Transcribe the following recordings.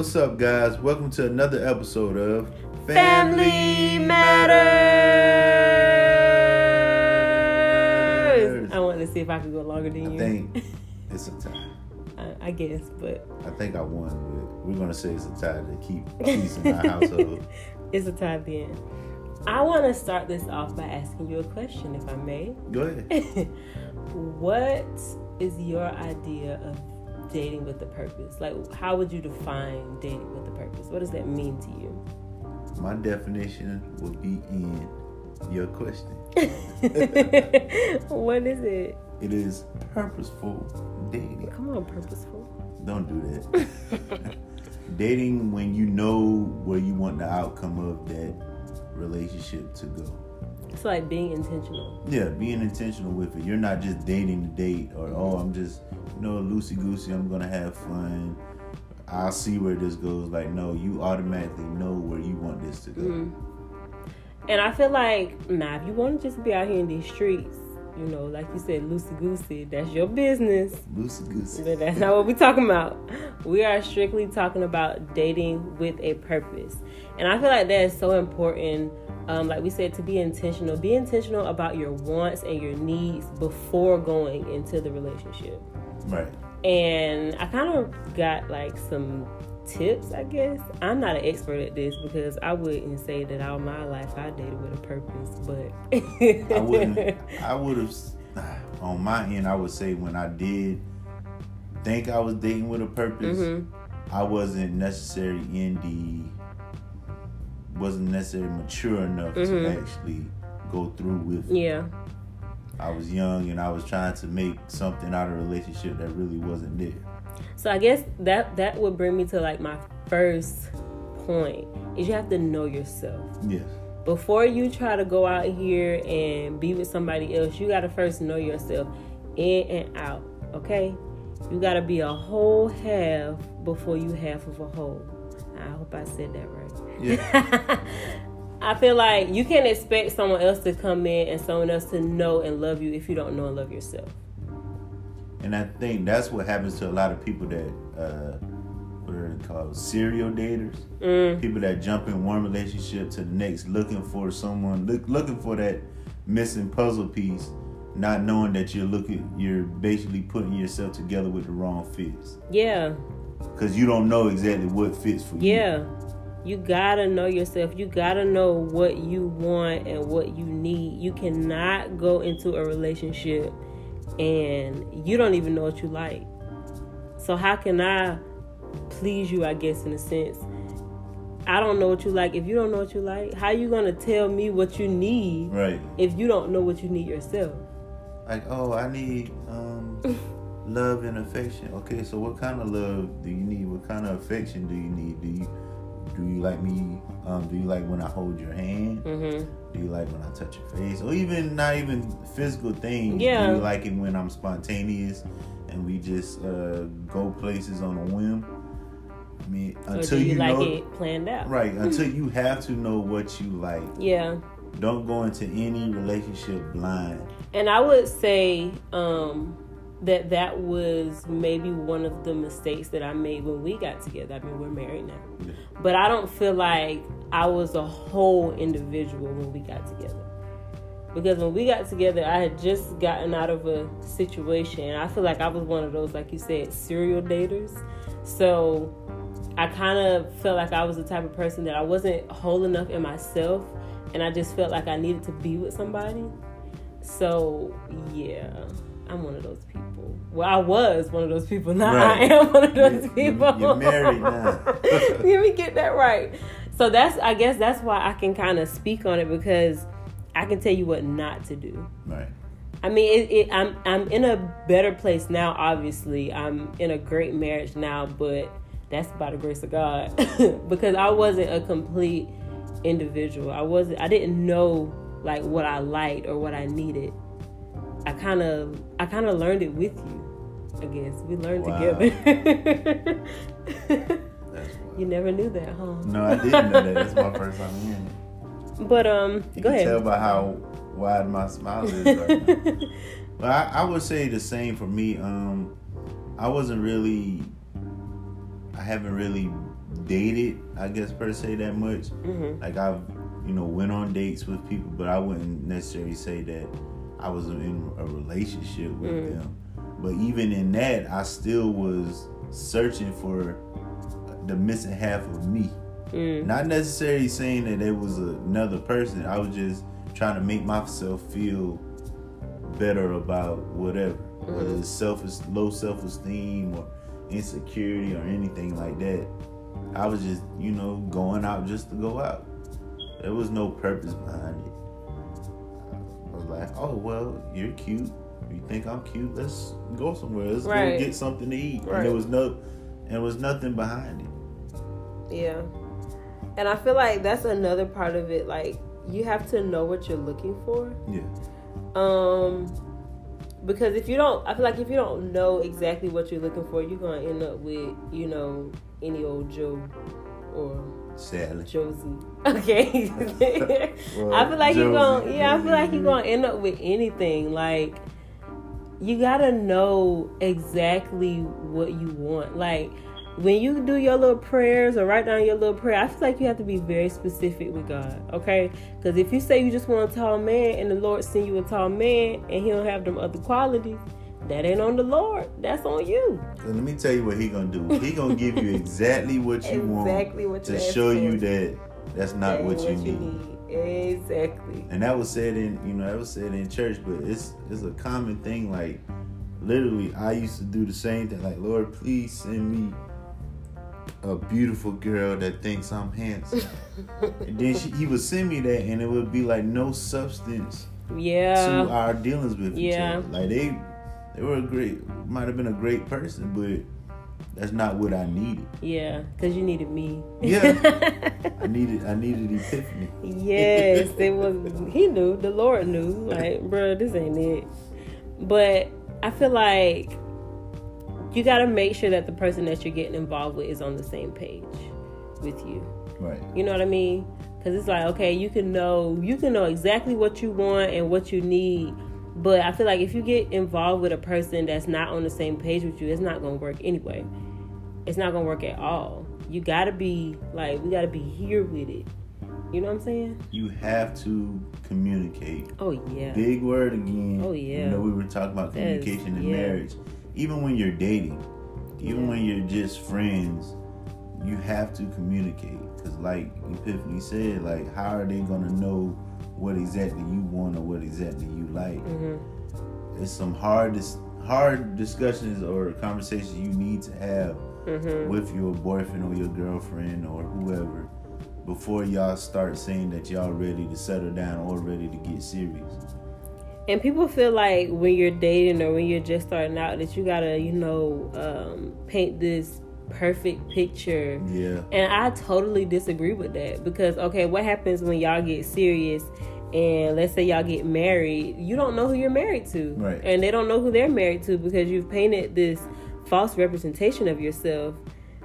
What's up, guys? Welcome to another episode of Family Matters. I wanted to see if I could go longer than I you. I think it's a tie. I, I guess, but I think I won, but we're gonna say it's a tie to keep peace in our household. it's a tie then. I want to start this off by asking you a question, if I may. Go ahead. what is your idea of dating with a purpose? Like, how would you define dating with a purpose? What does that mean to you? My definition would be in your question. what is it? It is purposeful dating. Come on, purposeful. Don't do that. dating when you know where you want the outcome of that relationship to go. It's like being intentional. Yeah, being intentional with it. You're not just dating to date or oh I'm just you know loosey goosey, I'm gonna have fun. I'll see where this goes. Like no, you automatically know where you want this to go. Mhm. And I feel like now, if you want to just be out here in these streets, you know, like you said, loosey goosey, that's your business. Loosey goosey. But that's not what we're talking about. We are strictly talking about dating with a purpose. And I feel like that is so important. Um, like we said, to be intentional. Be intentional about your wants and your needs before going into the relationship. Right. And I kind of got like some tips, I guess. I'm not an expert at this because I wouldn't say that all my life I dated with a purpose, but I wouldn't I would have on my end I would say when I did think I was dating with a purpose, Mhm. I wasn't necessarily in the wasn't necessarily mature enough to Mhm. actually go through with it. Yeah. I was young and I was trying to make something out of a relationship that really wasn't there. So I guess that that would bring me to like my first point is you have to know yourself. Yes. Before you try to go out here and be with somebody else, you got to first know yourself in and out, okay? You got to be a whole half before you half of a whole. I hope I said that right. Yeah. I feel like you can't expect someone else to come in and someone else to know and love you if you don't know and love yourself. And I think that's what happens to a lot of people that uh what are they called? Serial daters. Mm, People that jump in one relationship to the next looking for someone look, looking for that missing puzzle piece, not knowing that you're looking you're basically putting yourself together with the wrong fits. yeah, Cause you don't know exactly what fits for you. yeah. You gotta know yourself. You gotta know what you want and what you need. You cannot go into a relationship and you don't even know what you like. So how can I please you, I guess in a sense? I don't know what you like. If you don't know what you like, how you gonna tell me what you need Right. if you don't know what you need yourself? like oh i need um love and affection okay so what kind of love do you need what kind of affection do you need do you do you like me um do you like when i hold your hand Mm-hmm. do you like when i touch your face or even not even physical things Yeah. do you like it when i'm spontaneous and we just uh go places on a whim i mean until you, you, like know it planned out? right until you have to know what you like Yeah. don't go into any relationship blind And I would say um, that that was maybe one of the mistakes that I made when we got together. I mean, we're married now. Yeah. But I don't feel like I was a whole individual when we got together. Because when we got together, I had just gotten out of a situation. I feel like I was one of those, like you said, serial daters. So I kind of felt like I was the type of person that I wasn't whole enough in myself. And I just felt like I needed to be with somebody. So yeah, I'm one of those people. Well, I was one of those people. Now Right. I am one of those You- you- people. you're married now. Let me get that right. So that's I guess that's why I can kind of speak on it because I can tell you what not to do. right I mean, it, it, I'm I'm in a better place now. Obviously, I'm in a great marriage now, but that's by the grace of God because I wasn't a complete individual. I wasn't. I didn't know like what I liked or what I needed. I kind of I kind of learned it with you. I guess we learned Wow. together. That's you never knew that, huh? No, I didn't know that. That's my first time hearing it. But um, You go can ahead. tell by how wide my smile is right. But I, I would say the same for me. Um, I wasn't really, I haven't really dated, I guess per se that much. Mm-hmm. Like I've, you know, went on dates with people, but I wouldn't necessarily say that I was in a relationship with Mm. them. But even in that, I still was searching for the missing half of me. Mm. Not necessarily saying that it was another person. I was just trying to make myself feel better about whatever, whether it's self low self esteem or insecurity or anything like that. I was just, you know, going out just to go out. There was no purpose behind it. Like, oh well, you're cute. You think I'm cute? Let's go somewhere. Let's Right. go get something to eat. Right. And there was no, and there was nothing behind it. Yeah. And I feel like that's another part of it. Like you have to know what you're looking for. Yeah. Um because if you don't I feel like if you don't know exactly what you're looking for, you're gonna end up with, you know, any old Joe or Sadly. Josie. Okay. Well, I feel like you're gonna yeah, I feel like you're gonna end up with anything. Like you gotta know exactly what you want. Like when you do your little prayers or write down your little prayer, I feel like you have to be very specific with God, okay? Because if you say you just want a tall man and the Lord send you a tall man and he don't have them other qualities, that ain't on the Lord. That's on you. So let me tell you what he gonna do. He gonna give you exactly what you Exactly want what to show you that that's not what, ain't you, need. Exactly. And that was said in you know that was said in church, but it's it's a common thing. Like literally, I used to do the same thing. Like Lord, please send me a beautiful girl that thinks I'm handsome. and then she, he would send me that, and it would be like no substance Yeah. to our dealings with each other. Like they they were a great might have been a great person, but that's not what I needed. Yeah, because you needed me. Yeah. I needed I needed epiphany. yes, it was. He knew. The Lord knew. Like, bro, this ain't it. But I feel like you got to make sure that the person that you're getting involved with is on the same page with you. Right. You know what I mean? Because it's like, okay, you can know, you can know exactly what you want and what you need. But I feel like if you get involved with a person that's not on the same page with you, it's not gonna work anyway. It's not gonna work at all. You gotta be like, we gotta be here with it. You know what I'm saying? You have to communicate. Oh yeah. Big word again. Oh, yeah. You know, we were talking about communication in yeah. marriage. Even when you're dating, even Yeah. when you're just friends, you have to communicate. Because, like Epiphany said, like, how are they going to know what exactly you want or what exactly you like? hmm It's some hard, dis- hard discussions or conversations you need to have hmm with your boyfriend or your girlfriend or whoever before y'all start saying that y'all ready to settle down or ready to get serious. And people feel like when you're dating or when you're just starting out that you gotta, you know, um, paint this perfect picture. Yeah. And I totally disagree with that because okay, what happens when y'all get serious and let's say y'all get married, you don't know who you're married to. Right. And they don't know who they're married to because you've painted this false representation of yourself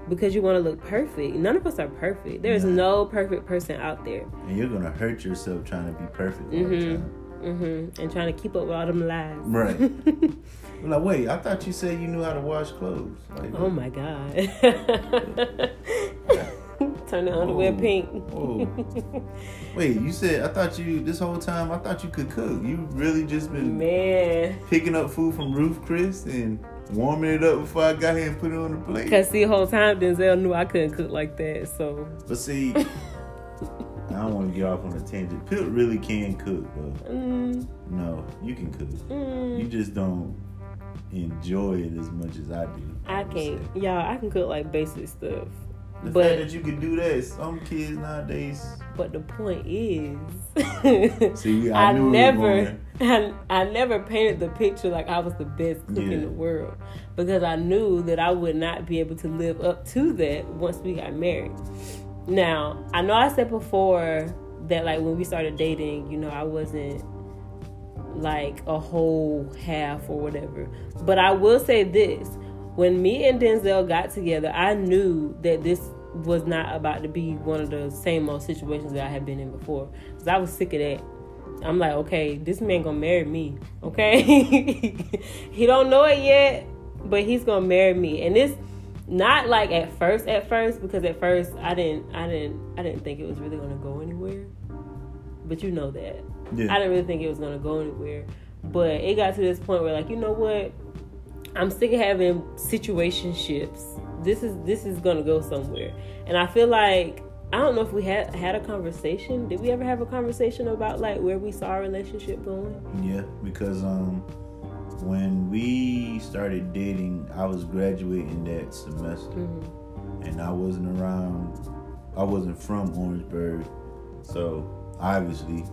because you want to look perfect. None of us are perfect. There's no perfect person out there. And you're gonna hurt yourself trying to be perfect all the Mhm. time. hmm And trying to keep up with all them lies. Right. Like, wait, I thought you said you knew how to wash clothes. Like, Oh my god. Turn the underwear Whoa. pink. Whoa. Wait, you said I thought you this whole time I thought you could cook. You really just been Man. picking up food from Ruth Chris and warming it up before I got here and put it on the plate. Cause see, the whole time Denzel knew I couldn't cook like that. So, But see, I don't want to get off on a tangent. Pip really can cook, though. mm, No, you can cook. You mm, just don't enjoy it as much as I do. I would can't. say. Y'all, I can cook like basic stuff. The fact that you can do that, some kids nowadays. but the point is, See, I I, knew we were never, I, I never painted the picture like I was the best cook Yeah. in the world because I knew that I would not be able to live up to that once we got married. Now, I know I said before that like when we started dating, you know, I wasn't like a whole half or whatever. But I will say this when me and Denzel got together, I knew that this was not about to be one of the same old situations that I had been in before. Because I was sick of that. I'm like, okay, this man gonna marry me. Okay, he don't know it yet, but he's gonna marry me. And it's Not like at first, at first, because at first I didn't, I didn't, I didn't think it was really gonna go anywhere. But you know that. Yeah. I didn't really think it was gonna go anywhere. But it got to this point where, like, you know what? I'm sick of having situationships. This is this is gonna go somewhere, and I feel like I don't know if we had had a conversation. Did we ever have a conversation about like where we saw our relationship going? Yeah, because um, when we started dating, I was graduating that semester, Mm-hmm. and I wasn't around. I wasn't from Orangeburg, so obviously,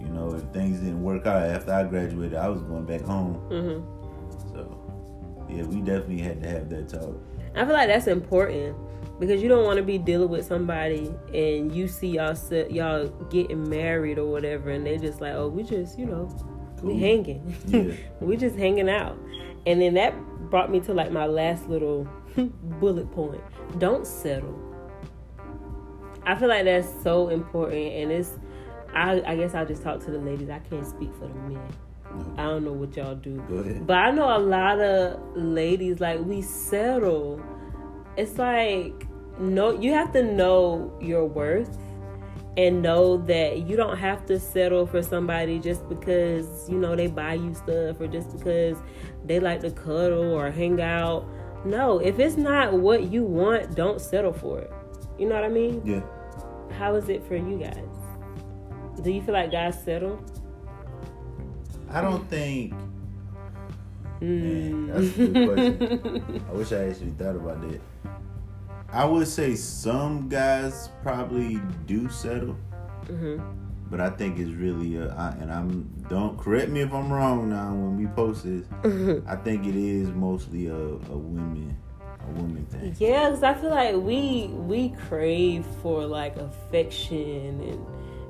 you know, if things didn't work out after I graduated, I was going back home. Mm-hmm. So, yeah, we definitely had to have that talk. I feel like that's important because you don't want to be dealing with somebody and you see y'all y'all getting married or whatever, and they just like, oh, we just you know, we hanging, Yeah. we just hanging out, and then that brought me to like my last little bullet point: don't settle. I feel like that's so important, and it's. I, I guess I'll just talk to the ladies. I can't speak for the men. Mm-hmm. I don't know what y'all do. Go ahead. But I know a lot of ladies like we settle. It's like no you have to know your worth and know that you don't have to settle for somebody just because, you know, they buy you stuff or just because they like to cuddle or hang out. No, if it's not what you want, don't settle for it. You know what I mean? Yeah. How is it for you guys? Do you feel like guys settle? I don't think. Mm. Man, that's a good question. I wish I actually thought about that. I would say some guys probably do settle, hmm but I think it's really a, I, and I'm don't correct me if I'm wrong now when we post this. Mm-hmm. I think it is mostly a, a women a woman thing. Yeah, because I feel like we we crave for like affection and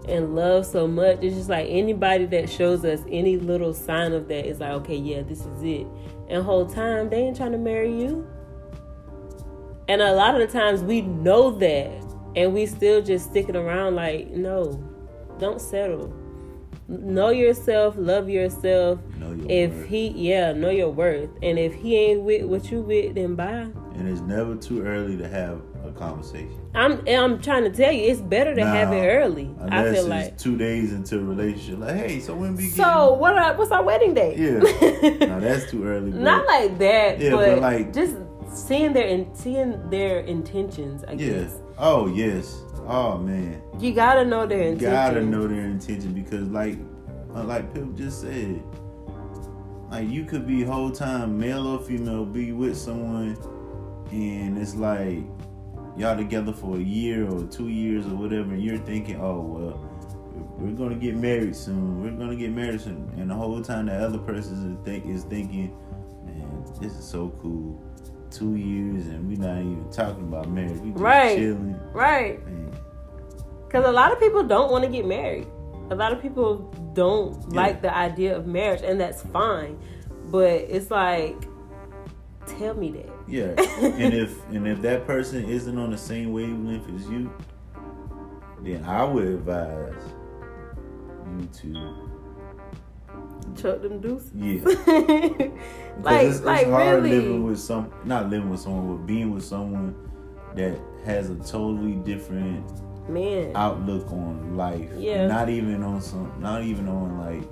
and love so much. It's just like anybody that shows us any little sign of that is like, okay, yeah, this is it. And whole time they ain't trying to marry you. And a lot of the times we know that, and we still just sticking around. Like, no, don't settle. Know yourself, love yourself. Know your If worth. he, yeah, know your worth. And if he ain't with what you with, then bye. and it's never too early to have conversation. I'm I'm trying to tell you, it's better to have it early. I feel it's like. two days into a relationship, like, hey, so when we So what? Are, what's our wedding date? Yeah. no, that's too early. Not like that, Yeah, but, but like- just seeing their in, seeing their intentions. I yeah. guess Oh yes. Oh man. you gotta know their You intentions. gotta know their intention because, like, uh, like Pip just said, like you could be whole time male or female, be with someone, and it's like y'all together for a year or two years or whatever, and you're thinking, oh well, we're gonna get married soon. We're gonna get married soon, and the whole time the other person is think is thinking, man, this is so cool. Two years and we're not even talking about marriage. We just Right. chilling. right? Because a lot of people don't want to get married. A lot of people don't Yeah. like the idea of marriage, and that's fine. But it's like, tell me that. Yeah, and if and if that person isn't on the same wavelength as you, then I would advise you to Chuck them deuces. yeah. like, it's, it's like hard really. living with some, not living with someone, but being with someone that has a totally different Man. outlook on life. Yeah. Not even on some, not even on like,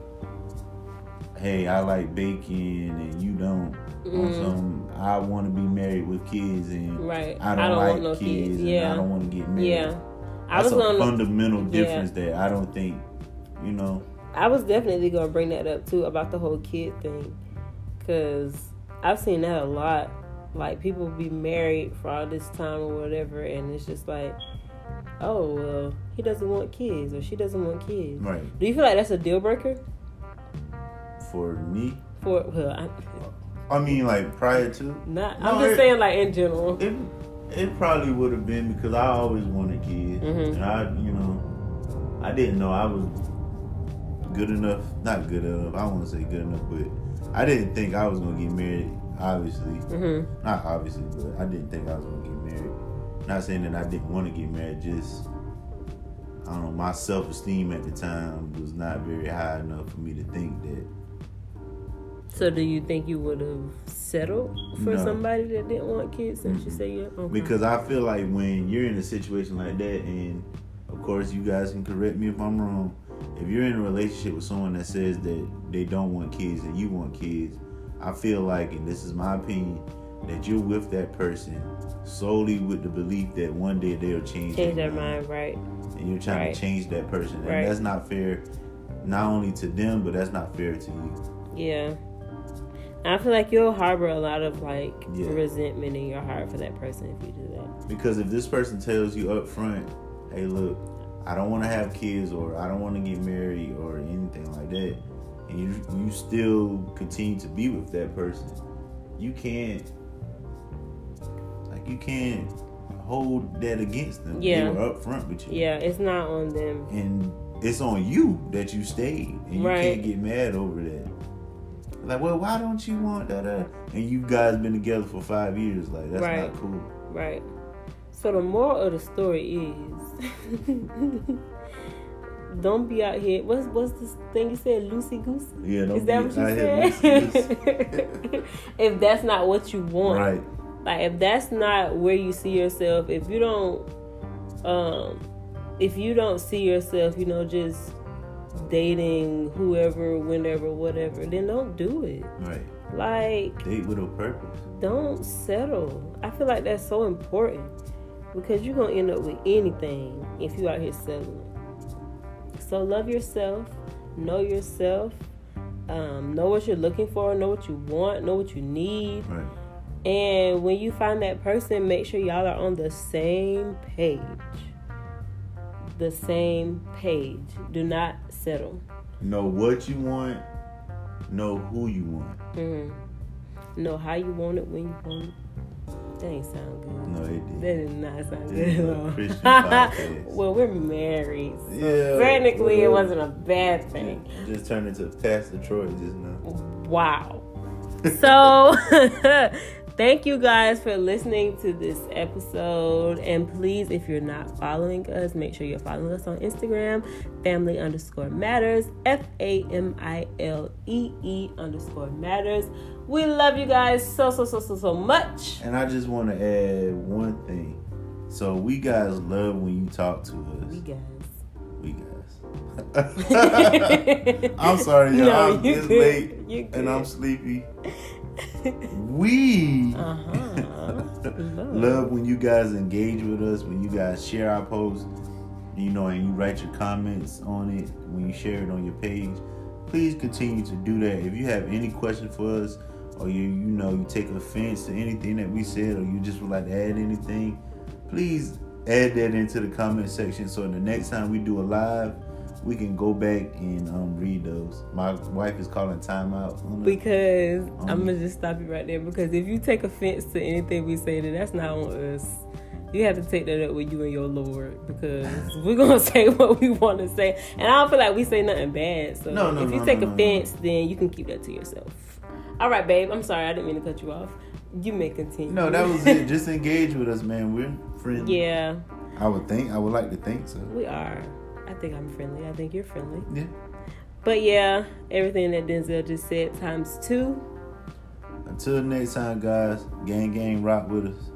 hey, I like bacon and you don't. Mm. some, I want to be married with kids and Right. I don't, I don't like no kids, kids. and I don't want to get married. Yeah. I That's was a fundamental Yeah. difference that I don't think, you know. I was definitely gonna bring that up too about the whole kid thing, cause I've seen that a lot. Like people be married for all this time or whatever, and it's just like, oh well, he doesn't want kids or she doesn't want kids. Right. Do you feel like that's a deal breaker For me, for? Well, I, I mean, like prior to, not. No, I'm just it- saying like in general. it, it probably would have been because I always wanted kids, Mhm. and I, you know, I didn't know I was good enough. Not good enough. I want to say good enough, but I didn't think I was gonna get married. Obviously, hmm not obviously, but I didn't think I was gonna get married. Not saying that I didn't want to get married, just I don't know. My self esteem at the time was not very high enough for me to think that. So do you think you would have settled for No. somebody that didn't want kids since you Mm-mm. say yeah? Okay. Because I feel like when you're in a situation like that, and of course you guys can correct me if I'm wrong. If you're in a relationship with someone that says that they don't want kids and you want kids, I feel like, and this is my opinion, that you're with that person solely with the belief that one day they'll change, change their mind, right? and you're trying Right. to change that person, and Right. that's not fair, not only to them, but that's not fair to you. Yeah. I feel like you'll harbor a lot of like Yeah. resentment in your heart for that person if you do that. Because if this person tells you up front, hey, look, I don't want to have kids or I don't want to get married or anything like that, and you you still continue to be with that person, you can't like you can't hold that against them. Yeah. They were up front with you. Yeah, it's not on them. And it's on you that you stayed. And you Right. can't get mad over that. Like, well, why don't you want that? And you guys been together for five years. Like, that's Right. not cool. Right. So the moral of the story is don't be out here. What's what's this thing you said, loosey goosey? Yeah, don't Is that be what you out here said? if that's not what you want, Right. like if that's not where you see yourself, if you don't, um, if you don't see yourself, you know, just dating whoever, whenever, whatever, then don't do it. Right. Like Date with a purpose. don't settle. I feel like that's so important because you're gonna end up with anything if you out here settling. So love yourself, know yourself, um, know what you're looking for, know what you want, know what you need, Right. and when you find that person, make sure y'all are on the same page. The same page. Do not settle. Know what you want. Know who you want. hmm Know how you want it, when you want it. That ain't sound good. No, it did. That did. not sound This good at all. Christian well, we're married. So Yeah, Technically, it wasn't a bad thing. Just, just turned into Pastor Troy just now. Wow. So, thank you guys for listening to this episode. And please, if you're not following us, make sure you're following us on Instagram, family underscore matters, F A M I L E E underscore matters. We love you guys so, so, so, so, so much. And I just want to add one thing. So we guys love when you talk to us. We guys. We guys. I'm sorry, y'all. No, it's good. late and I'm sleepy. We Uh-huh. love when you guys engage with us, when you guys share our posts, you know, and you write your comments on it, when you share it on your page. Please continue to do that. If you have any question for us, or you you know you take offense to anything that we said, or you just would like to add anything, please add that into the comment section. So the next time we do a live, we can go back and um, read those. My wife is calling timeout. Because Um, I'm gonna just stop you right there. Because if you take offense to anything we say, then that's not on us. You have to take that up with you and your Lord because we're gonna say what we want to say, and I don't feel like we say nothing bad. So No, no, if you no, take offense, then you can keep that to yourself. All right, babe. I'm sorry. I didn't mean to cut you off. You may continue. no, that was it. Just engage with us, man. We're friends. yeah, I would think. I would like to think so. we are. I think I'm friendly. I think you're friendly. Yeah. But yeah, everything that Denzel just said times two. Until next time, guys. Gang, gang, rock with us.